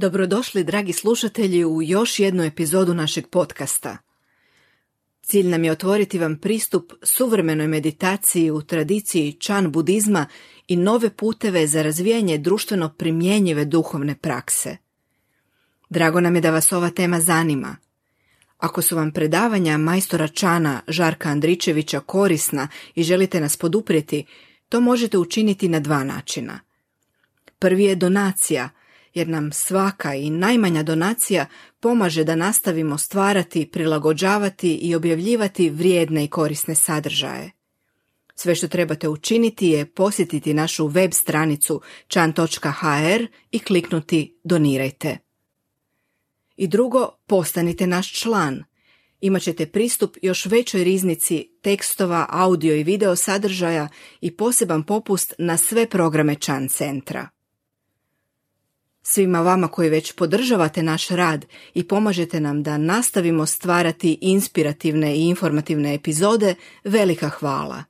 Dobrodošli, dragi slušatelji, u još jednu epizodu našeg podcasta. Cilj nam je otvoriti vam pristup suvremenoj meditaciji u tradiciji čan budizma i nove puteve za razvijanje društveno primjenjive duhovne prakse. Drago nam je da vas ova tema zanima. Ako su vam predavanja majstora Čana Žarka Andričevića korisna i želite nas poduprijeti, to možete učiniti na dva načina. Prvi je donacija – jer nam svaka i najmanja donacija pomaže da nastavimo stvarati, prilagođavati i objavljivati vrijedne i korisne sadržaje. Sve što trebate učiniti je posjetiti našu web stranicu chan.hr i kliknuti Donirajte. I drugo, postanite naš član. Imaćete pristup još većoj riznici tekstova, audio i video sadržaja i poseban popust na sve programe Chan centra. Svima vama koji već podržavate naš rad i pomažete nam da nastavimo stvarati inspirativne i informativne epizode, velika hvala.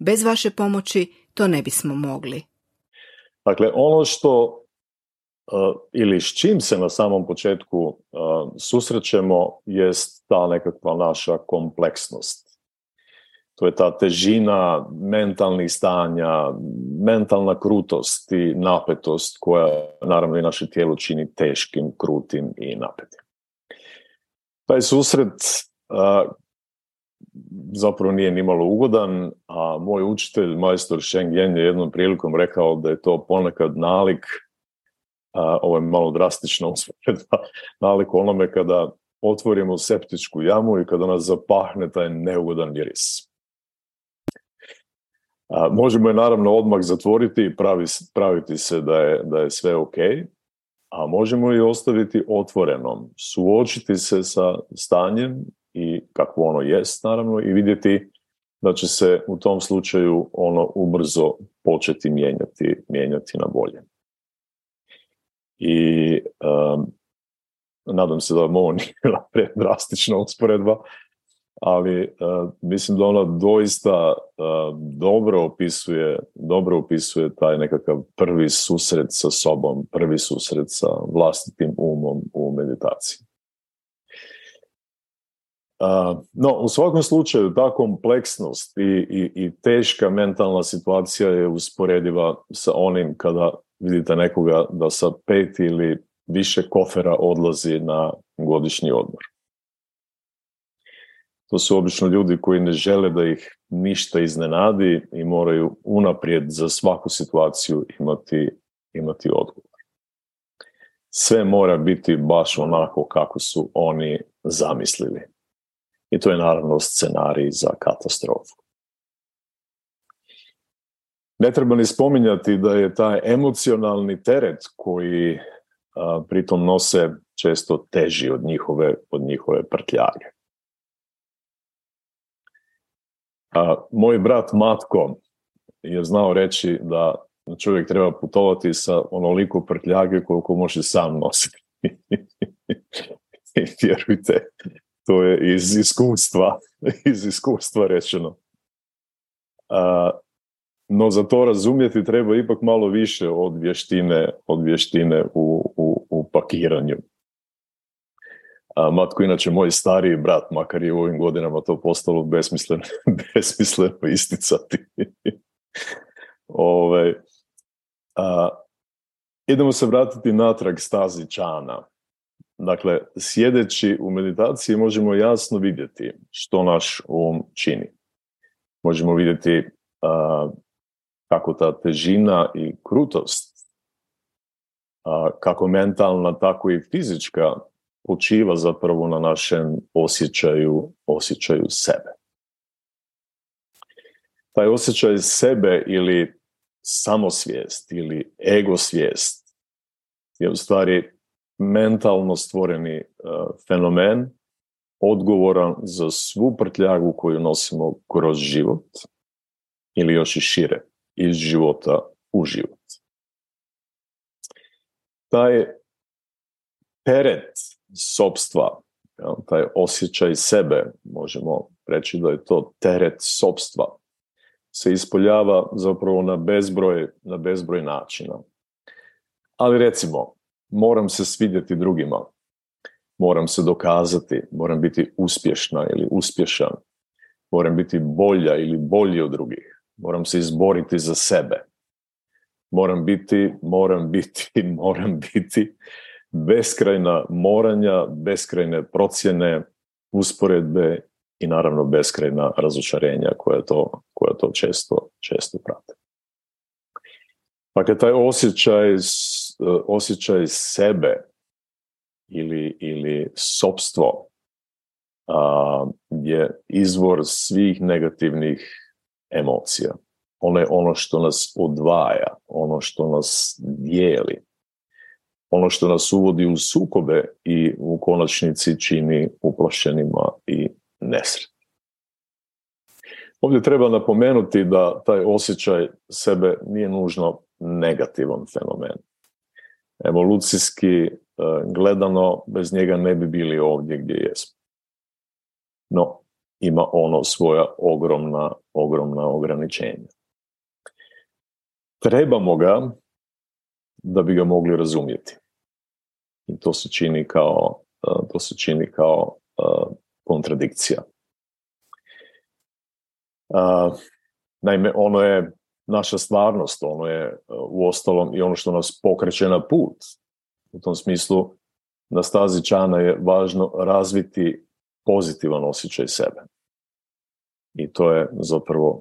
Bez vaše pomoći to ne bismo mogli. Dakle, ono što e, ili s čim se na samom početku e, susrećemo jest ta nekakva naša kompleksnost to je ta težina mentalnih stanja, mentalna krutost i napetost koja naravno i naše tijelo čini teškim, krutim i napetim. Taj susret zapravo nije nimalo ugodan, a moj učitelj, majstor Sheng Yen, je jednom prilikom rekao da je to ponekad nalik, a, ovo je malo drastično usporedba, nalik onome kada otvorimo septičku jamu i kada nas zapahne taj neugodan miris. A, možemo je naravno odmah zatvoriti i pravi, praviti se da je, da je sve ok, a možemo je ostaviti otvorenom, suočiti se sa stanjem i kako ono jest naravno i vidjeti da će se u tom slučaju ono ubrzo početi mijenjati, mijenjati na bolje. I um, nadam se da vam ovo nije bila drastična usporedba, ali uh, mislim da ona doista uh, dobro opisuje dobro opisuje taj nekakav prvi susret sa sobom, prvi susret sa vlastitim umom u meditaciji. Uh, no, u svakom slučaju ta kompleksnost i, i, i teška mentalna situacija je usporediva sa onim kada vidite nekoga da sa pet ili više kofera odlazi na godišnji odmor. To su obično ljudi koji ne žele da ih ništa iznenadi i moraju unaprijed za svaku situaciju imati, imati odgovor. Sve mora biti baš onako kako su oni zamislili. I to je naravno scenarij za katastrofu. Ne treba ni spominjati da je taj emocionalni teret koji a, pritom nose često teži od njihove, od njihove prtljage. A, moj brat Matko je znao reći da čovjek treba putovati sa onoliko prtljage koliko može sam nositi. Vjerujte, to je iz iskustva, iz iskustva rečeno. A, no za to razumjeti treba ipak malo više od vještine, od vještine u, u, u pakiranju. Matko, inače, moj stariji brat, makar je u ovim godinama to postalo besmisleno, besmisleno isticati. Ove, a, idemo se vratiti natrag stazi Čana. Dakle, sjedeći u meditaciji možemo jasno vidjeti što naš um čini. Možemo vidjeti a, kako ta težina i krutost, a, kako mentalna, tako i fizička, počiva zapravo na našem osjećaju, osjećaju sebe. Taj osjećaj sebe ili samosvijest ili egosvijest je u stvari mentalno stvoreni uh, fenomen odgovoran za svu prtljagu koju nosimo kroz život ili još i šire, iz života u život. Taj teret sobstva, taj osjećaj sebe, možemo reći da je to teret sobstva, se ispoljava zapravo na bezbroj, na bezbroj načina. Ali recimo, moram se svidjeti drugima, moram se dokazati, moram biti uspješna ili uspješan, moram biti bolja ili bolji od drugih, moram se izboriti za sebe, moram biti, moram biti, moram biti, beskrajna moranja, beskrajne procjene, usporedbe i naravno beskrajna razočarenja koja to, koja to često, često prate. Dakle, taj osjećaj, osjećaj sebe ili, ili sobstvo a, je izvor svih negativnih emocija. Ono je ono što nas odvaja, ono što nas dijeli, ono što nas uvodi u sukobe i u konačnici čini uplašenima i nesretnim. Ovdje treba napomenuti da taj osjećaj sebe nije nužno negativan fenomen. Evolucijski e, gledano, bez njega ne bi bili ovdje gdje jesmo. No, ima ono svoja ogromna, ogromna ograničenja. Trebamo ga da bi ga mogli razumjeti. I to se čini kao, e, to se čini kao e, kontradikcija. Naime, ono je naša stvarnost, ono je e, u ostalom i ono što nas pokreće na put. U tom smislu na stazi čana je važno razviti pozitivan osjećaj sebe. I to je zapravo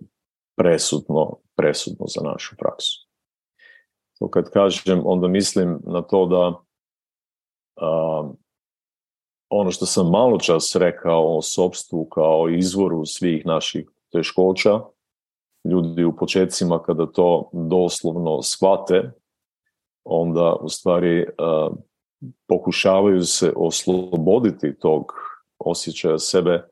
presudno, presudno za našu praksu. To kad kažem, onda mislim na to da ono što sam malo čas rekao o sobstvu kao izvoru svih naših teškoća, ljudi u početcima kada to doslovno shvate, onda u stvari pokušavaju se osloboditi tog osjećaja sebe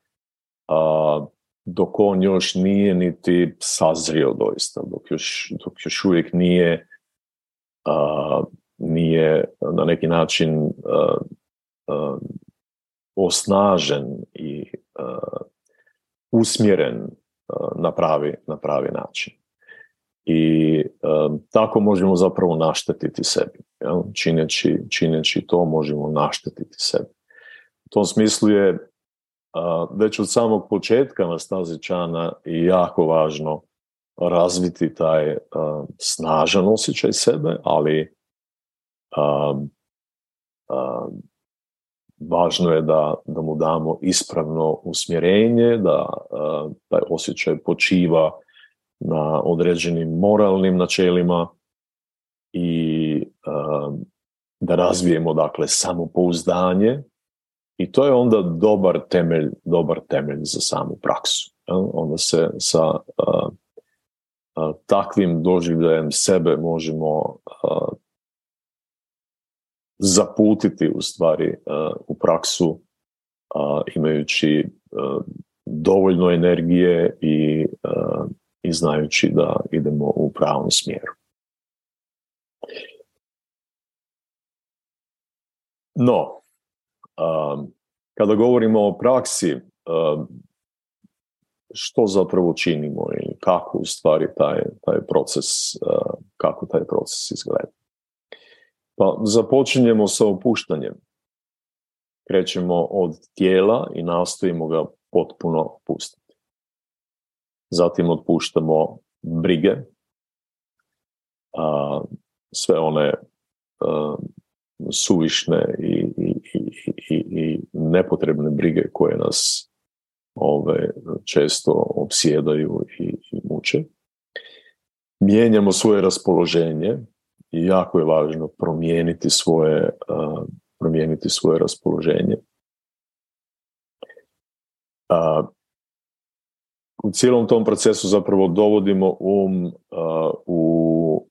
a, dok on još nije niti sazrio doista, dok još, dok još uvijek nije nije na neki način osnažen i usmjeren na pravi, na pravi način. I tako možemo zapravo naštetiti sebi. Čineći, čineći to možemo naštetiti sebi. U tom smislu je već od samog početka na stazi čana jako važno razviti taj snažan osjećaj sebe, ali važno je da, da mu damo ispravno usmjerenje, da taj osjećaj počiva na određenim moralnim načelima i da razvijemo dakle samopouzdanje i to je onda dobar temelj, dobar temelj za samu praksu. Onda se sa takvim doživljajem sebe možemo zaputiti u stvari u praksu imajući dovoljno energije i, i znajući da idemo u pravom smjeru. No, kada govorimo o praksi, što zapravo činimo i kako u stvari taj, taj proces, kako taj proces izgleda. Pa započinjemo sa opuštanjem. Krećemo od tijela i nastojimo ga potpuno pustiti. Zatim otpuštamo brige, a, sve one suvišne i, i, i, i, nepotrebne brige koje nas ove, često obsjedaju i, i muče. Mijenjamo svoje raspoloženje, i jako je važno promijeniti svoje, uh, promijeniti svoje raspoloženje. Uh, u cijelom tom procesu zapravo dovodimo um uh, u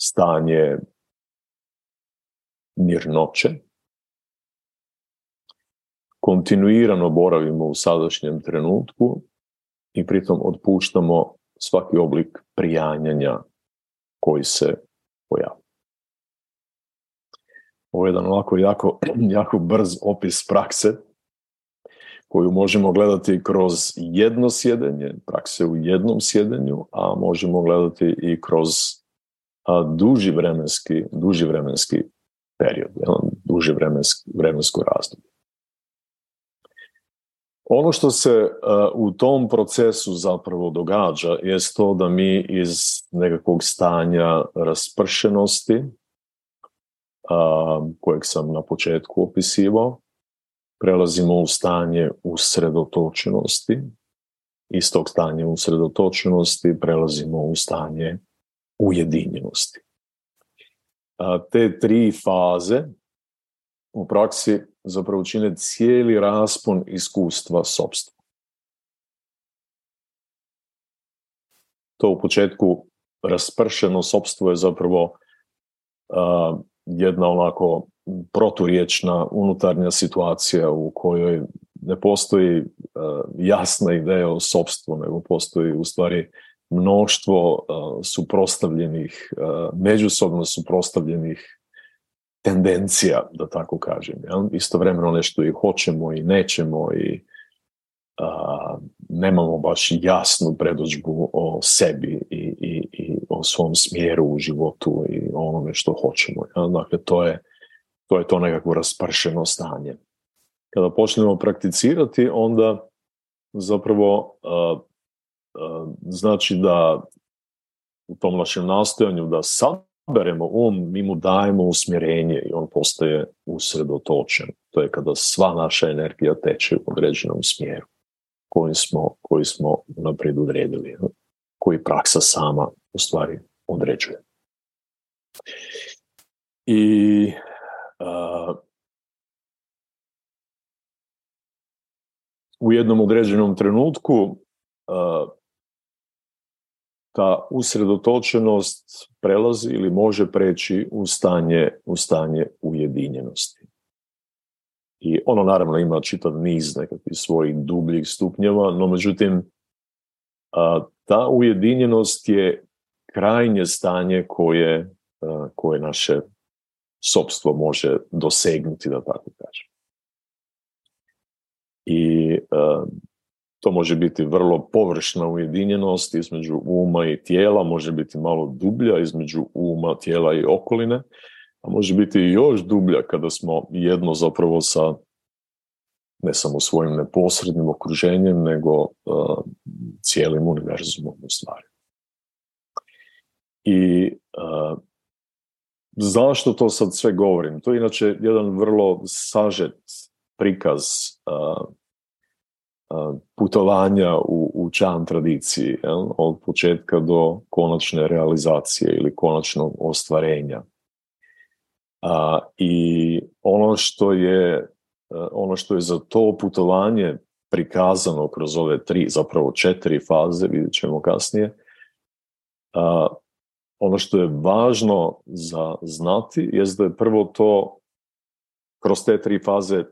stanje mirnoće. Kontinuirano boravimo u sadašnjem trenutku i pritom otpuštamo svaki oblik prijanjanja koji se pojavlja. Ovo je jedan ovako jako, jako brz opis prakse koju možemo gledati kroz jedno sjedenje, prakse u jednom sjedenju, a možemo gledati i kroz duži vremenski, duži vremenski period, duži vremenski, vremensko razdoblje. Ono što se u tom procesu zapravo događa je to da mi iz nekakvog stanja raspršenosti, kojeg sam na početku opisivao, prelazimo u stanje usredotočenosti. Iz tog stanja usredotočenosti prelazimo u stanje ujedinjenosti. Te tri faze u praksi zapravo čine cijeli raspon iskustva sobstva. To u početku raspršeno sobstvo je zapravo jedna onako proturječna unutarnja situacija u kojoj ne postoji jasna ideja o sobstvu, nego postoji u stvari mnoštvo suprostavljenih, međusobno suprostavljenih tendencija, da tako kažem. Jel? Istovremeno nešto i hoćemo i nećemo i nemamo baš jasnu predođbu o sebi i, i, i o svom smjeru u životu i onome što hoćemo. Jel? Dakle, to je, to je to nekako raspršeno stanje. Kada počnemo prakticirati, onda zapravo znači da u tom našem nastojanju da saberemo um, mi mu dajemo usmjerenje i on postaje usredotočen. To je kada sva naša energija teče u određenom smjeru koji smo, koji smo naprijed odredili, koji praksa sama u stvari određuje. I u jednom određenom trenutku ta usredotočenost prelazi ili može preći u stanje, u stanje ujedinjenosti. I ono naravno ima čitav niz nekakvih svojih dubljih stupnjeva, no međutim ta ujedinjenost je krajnje stanje koje, koje naše sobstvo može dosegnuti, da tako kažem. I to može biti vrlo površna ujedinjenost između uma i tijela, može biti malo dublja između uma, tijela i okoline, a može biti još dublja kada smo jedno zapravo sa ne samo svojim neposrednim okruženjem, nego uh, cijelim univerzumom u stvari. I uh, zašto to sad sve govorim? To je inače jedan vrlo sažet prikaz uh, putovanja u, u čan tradiciji, jel? od početka do konačne realizacije ili konačnog ostvarenja. A, I ono što je ono što je za to putovanje prikazano kroz ove tri, zapravo četiri faze, vidjet ćemo kasnije, a, ono što je važno za znati je da je prvo to kroz te tri faze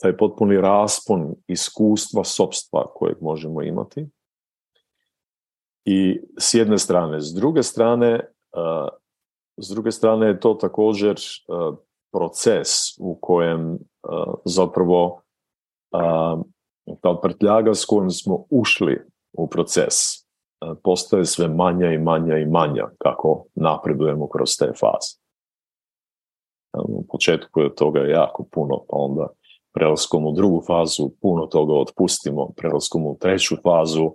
taj potpuni raspon iskustva sobstva kojeg možemo imati. I s jedne strane, s druge strane, s druge strane je to također proces u kojem zapravo ta prtljaga s kojom smo ušli u proces postaje sve manja i manja i manja kako napredujemo kroz te faze. U početku je toga jako puno, pa onda prelaskom u drugu fazu puno toga otpustimo, prelaskom u treću fazu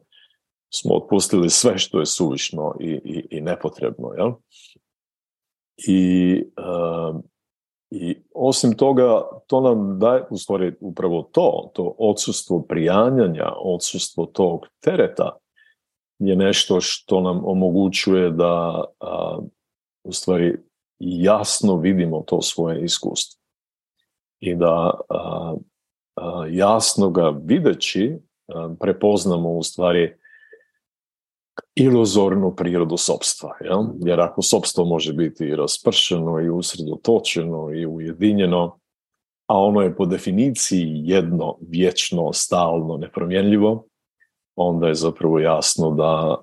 smo otpustili sve što je suvišno i, i, i nepotrebno. Jel? I, uh, I osim toga, to nam daje, u stvari upravo to, to odsustvo prijanjanja, odsustvo tog tereta je nešto što nam omogućuje da uh, u stvari jasno vidimo to svoje iskustvo i da jasno ga videći prepoznamo u stvari iluzornu prirodu sobstva. Jel? Jer ako sobstvo može biti raspršeno i usredotočeno i ujedinjeno, a ono je po definiciji jedno, vječno, stalno, nepromjenljivo, onda je zapravo jasno da,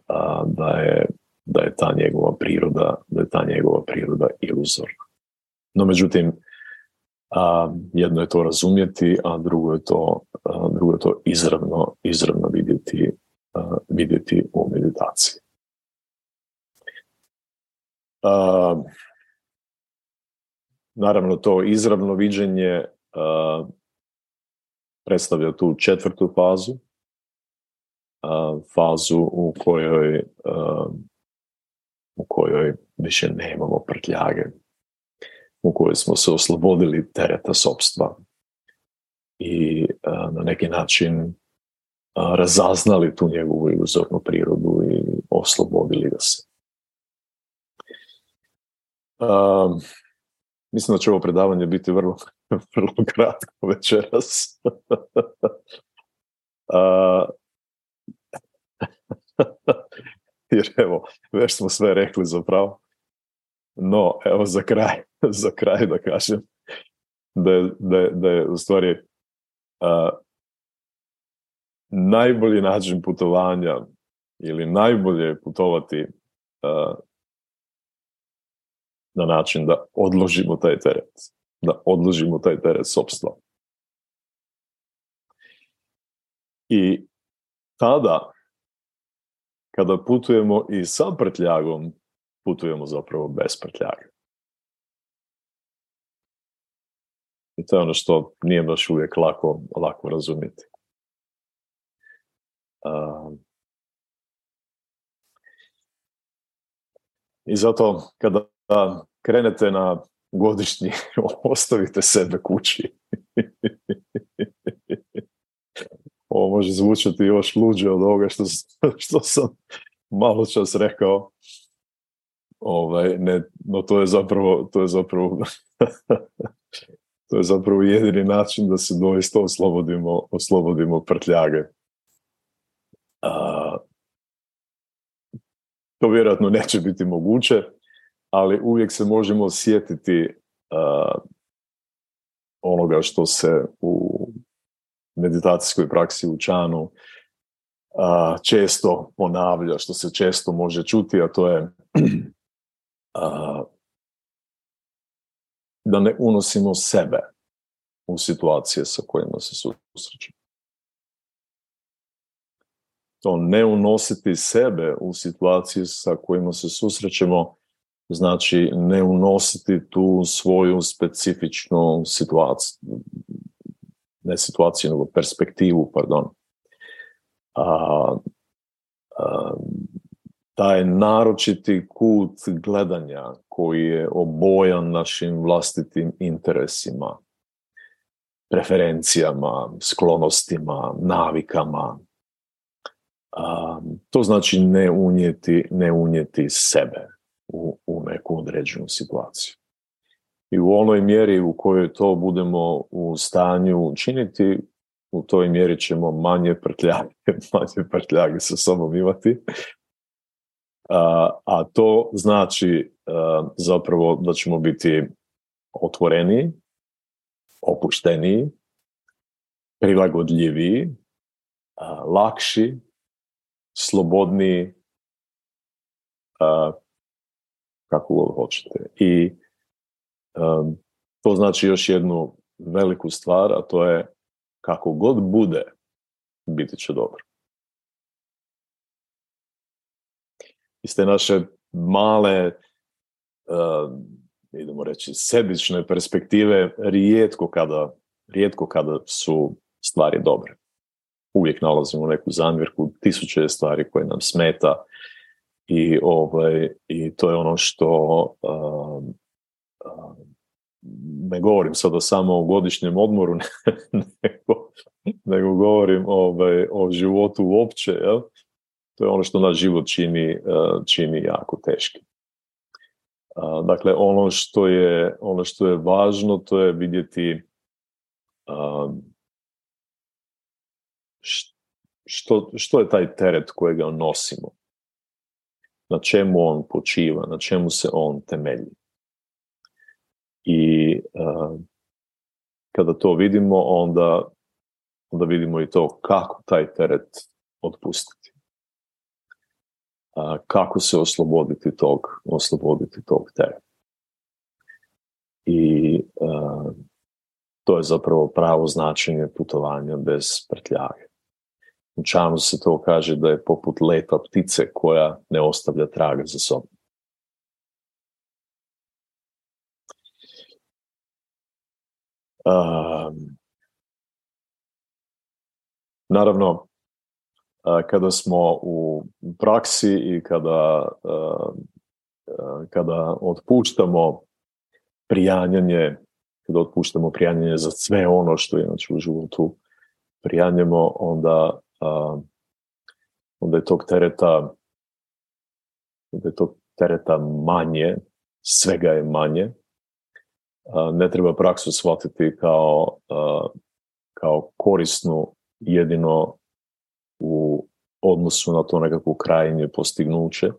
da, je, da je ta njegova priroda, da je ta njegova priroda iluzorna. No međutim, jedno je to razumjeti, a drugo je to, drugo je to izravno, izravno vidjeti, vidjeti u meditaciji. naravno to izravno viđenje predstavlja tu četvrtu fazu, fazu u kojoj, u kojoj više nemamo prtljage, u kojoj smo se oslobodili tereta sobstva i na neki način razaznali tu njegovu iluzornu prirodu i oslobodili ga se. mislim da će ovo predavanje biti vrlo, vrlo kratko večeras. jer evo, već smo sve rekli zapravo. No, evo za kraj, za kraj da kažem da je, da je, da je u stvari uh, najbolji način putovanja ili najbolje putovati uh, na način da odložimo taj teret, da odložimo taj teret sobstva. I tada kada putujemo i sa prtljagom, putujemo zapravo bez prtljage. I to je ono što nije baš uvijek lako, lako razumjeti. I zato kada krenete na godišnji, ostavite sebe kući. ovo može zvučati još luđe od ovoga što, što sam malo čas rekao. Ovaj, ne, no to je zapravo, to je zapravo, to je zapravo jedini način da se doista oslobodimo, oslobodimo prtljage. A, to vjerojatno neće biti moguće, ali uvijek se možemo sjetiti onoga što se u meditacijskoj praksi u Čanu često ponavlja, što se često može čuti, a to je da ne unosimo sebe u situacije sa kojima se susrećemo. To ne unositi sebe u situacije sa kojima se susrećemo znači ne unositi tu svoju specifičnu situaciju, ne situaciju, nego perspektivu, pardon. A, a, taj naročiti kut gledanja koji je obojan našim vlastitim interesima, preferencijama, sklonostima, navikama. To znači ne unijeti, ne unijeti sebe u, u neku određenu situaciju. I u onoj mjeri u kojoj to budemo u stanju učiniti, u toj mjeri ćemo manje prtljage, manje prtljage sa sobom imati. A, to znači a, zapravo da ćemo biti otvoreniji, opušteniji, prilagodljiviji, a, lakši, slobodniji, a, kako god hoćete. I to znači još jednu veliku stvar, a to je kako god bude, biti će dobro. Iz te naše male, uh, idemo reći, sebične perspektive, rijetko kada, rijetko kada su stvari dobre. Uvijek nalazimo neku zamjerku, tisuće stvari koje nam smeta, i, ovaj, i to je ono što um, um, ne govorim sada samo o godišnjem odmoru, nego, nego govorim ovaj, o životu uopće. Jel? To je ono što naš život čini, uh, čini jako teški. Dakle, ono što, je, ono što je važno, to je vidjeti što, što je taj teret kojega nosimo na čemu on počiva, na čemu se on temelji. I uh, kada to vidimo, onda, onda vidimo i to kako taj teret otpustiti kako se osloboditi tog, osloboditi tog tereta. I a, to je zapravo pravo značenje putovanja bez prtljage. Čamo se to kaže da je poput leta ptice koja ne ostavlja traga za sobom. Um, naravno, kada smo u praksi i kada, kada otpuštamo prijanjanje, kada otpuštamo prijanjanje za sve ono što inače u životu prijanjemo, onda, onda je tog tereta da je tog tereta manje, svega je manje. Ne treba praksu shvatiti kao, kao korisnu jedino u odnosu na to nekakvo krajnje postignuće.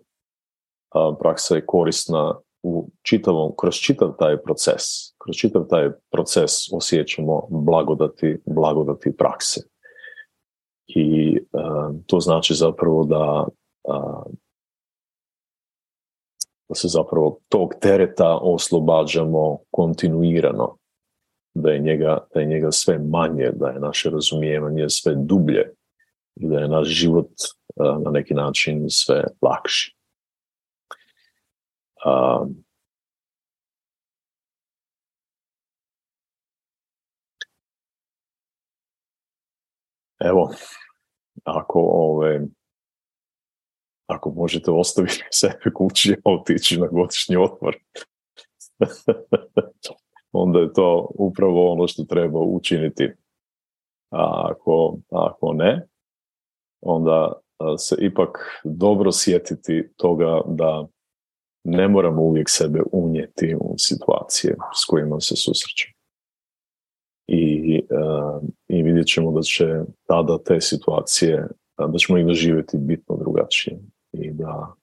Praksa je korisna u čitavom, kroz čitav taj proces. Kroz čitav taj proces osjećamo blagodati, blagodati prakse. I to znači zapravo da da se zapravo tog tereta oslobađamo kontinuirano, da je njega, da je njega sve manje, da je naše razumijevanje sve dublje i da je naš život na neki način sve lakši. Evo, ako ove, ako možete ostaviti sebe kući, otići na godišnji odmor, onda je to upravo ono što treba učiniti. A ako, ako ne, onda se ipak dobro sjetiti toga da ne moramo uvijek sebe unijeti u situacije s kojima se susrećemo. I, I vidjet ćemo da će tada te situacije, da ćemo ih doživjeti bitno drugačije i da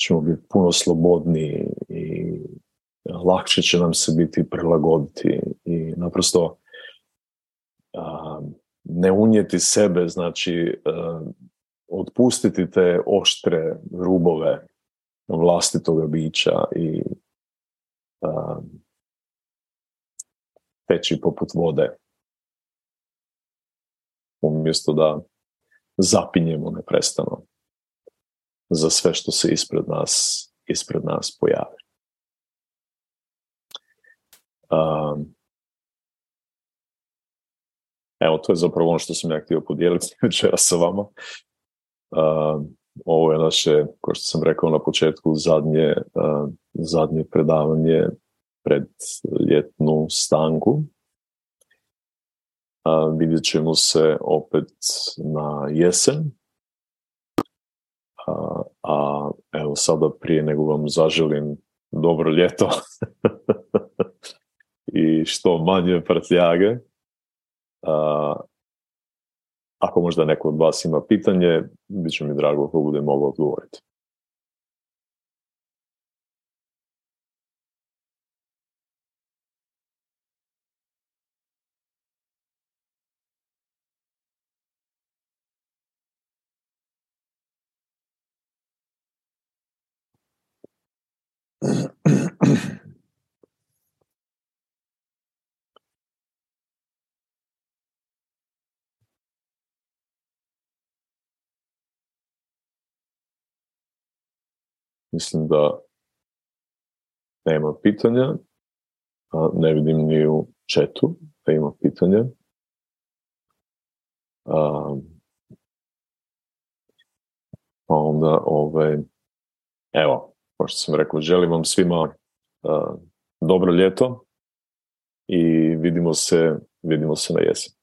ćemo biti puno slobodniji i lakše će nam se biti prilagoditi i naprosto ne unijeti sebe, znači otpustiti te oštre rubove vlastitoga bića i teći poput vode umjesto da zapinjemo neprestano za sve što se ispred nas, ispred nas pojavi. Um, evo, to je zapravo ono što sam ja htio podijeliti večeras sa vama. Ovo je naše, kao što sam rekao na početku, zadnje, zadnje predavanje pred ljetnu stanku. Vidjet ćemo se opet na jesen a, a evo sada prije nego vam zaželim dobro ljeto i što manje prtljage. Ako možda neko od vas ima pitanje, bit će mi drago ako bude mogao odgovoriti. Mislim da nema pitanja, a ne vidim ni u četu da ima pitanja. A, pa onda, ovaj, evo, kao što sam rekao, želim vam svima dobro ljeto i vidimo se, vidimo se na jesen.